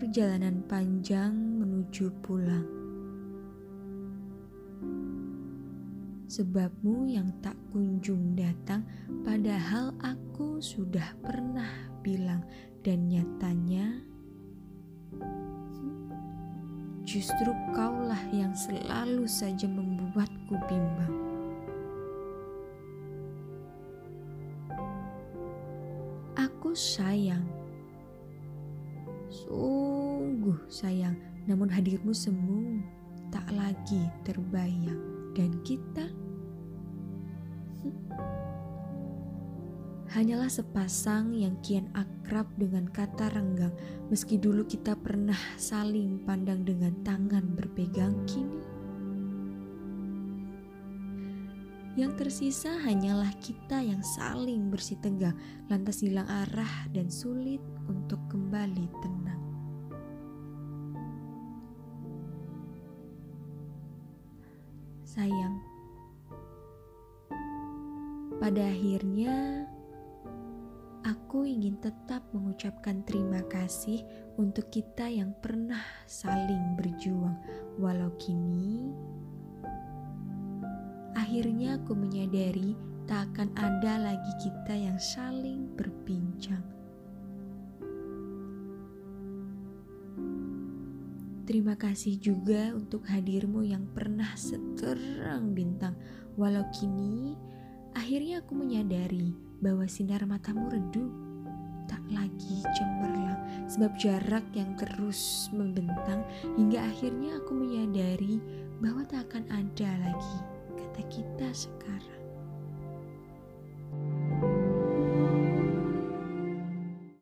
perjalanan panjang menuju pulang. Sebabmu yang tak kunjung datang, padahal aku sudah pernah bilang, dan nyatanya justru kaulah yang selalu saja membuatku bimbang. Aku sayang, sungguh sayang, namun hadirmu semu tak lagi terbayang, dan kita hanyalah sepasang yang kian akrab dengan kata renggang, meski dulu kita pernah saling pandang dengan tangan berpegang kini. Yang tersisa hanyalah kita yang saling bersih tegang, lantas hilang arah dan sulit untuk kembali Sayang, pada akhirnya Aku ingin tetap mengucapkan terima kasih untuk kita yang pernah saling berjuang, walau kini akhirnya aku menyadari tak akan ada lagi kita yang saling berbincang. Terima kasih juga untuk hadirmu yang pernah seterang bintang, walau kini akhirnya aku menyadari bahwa sinar matamu redup, tak lagi cemerlang. Sebab jarak yang terus membentang hingga akhirnya aku menyadari bahwa tak akan ada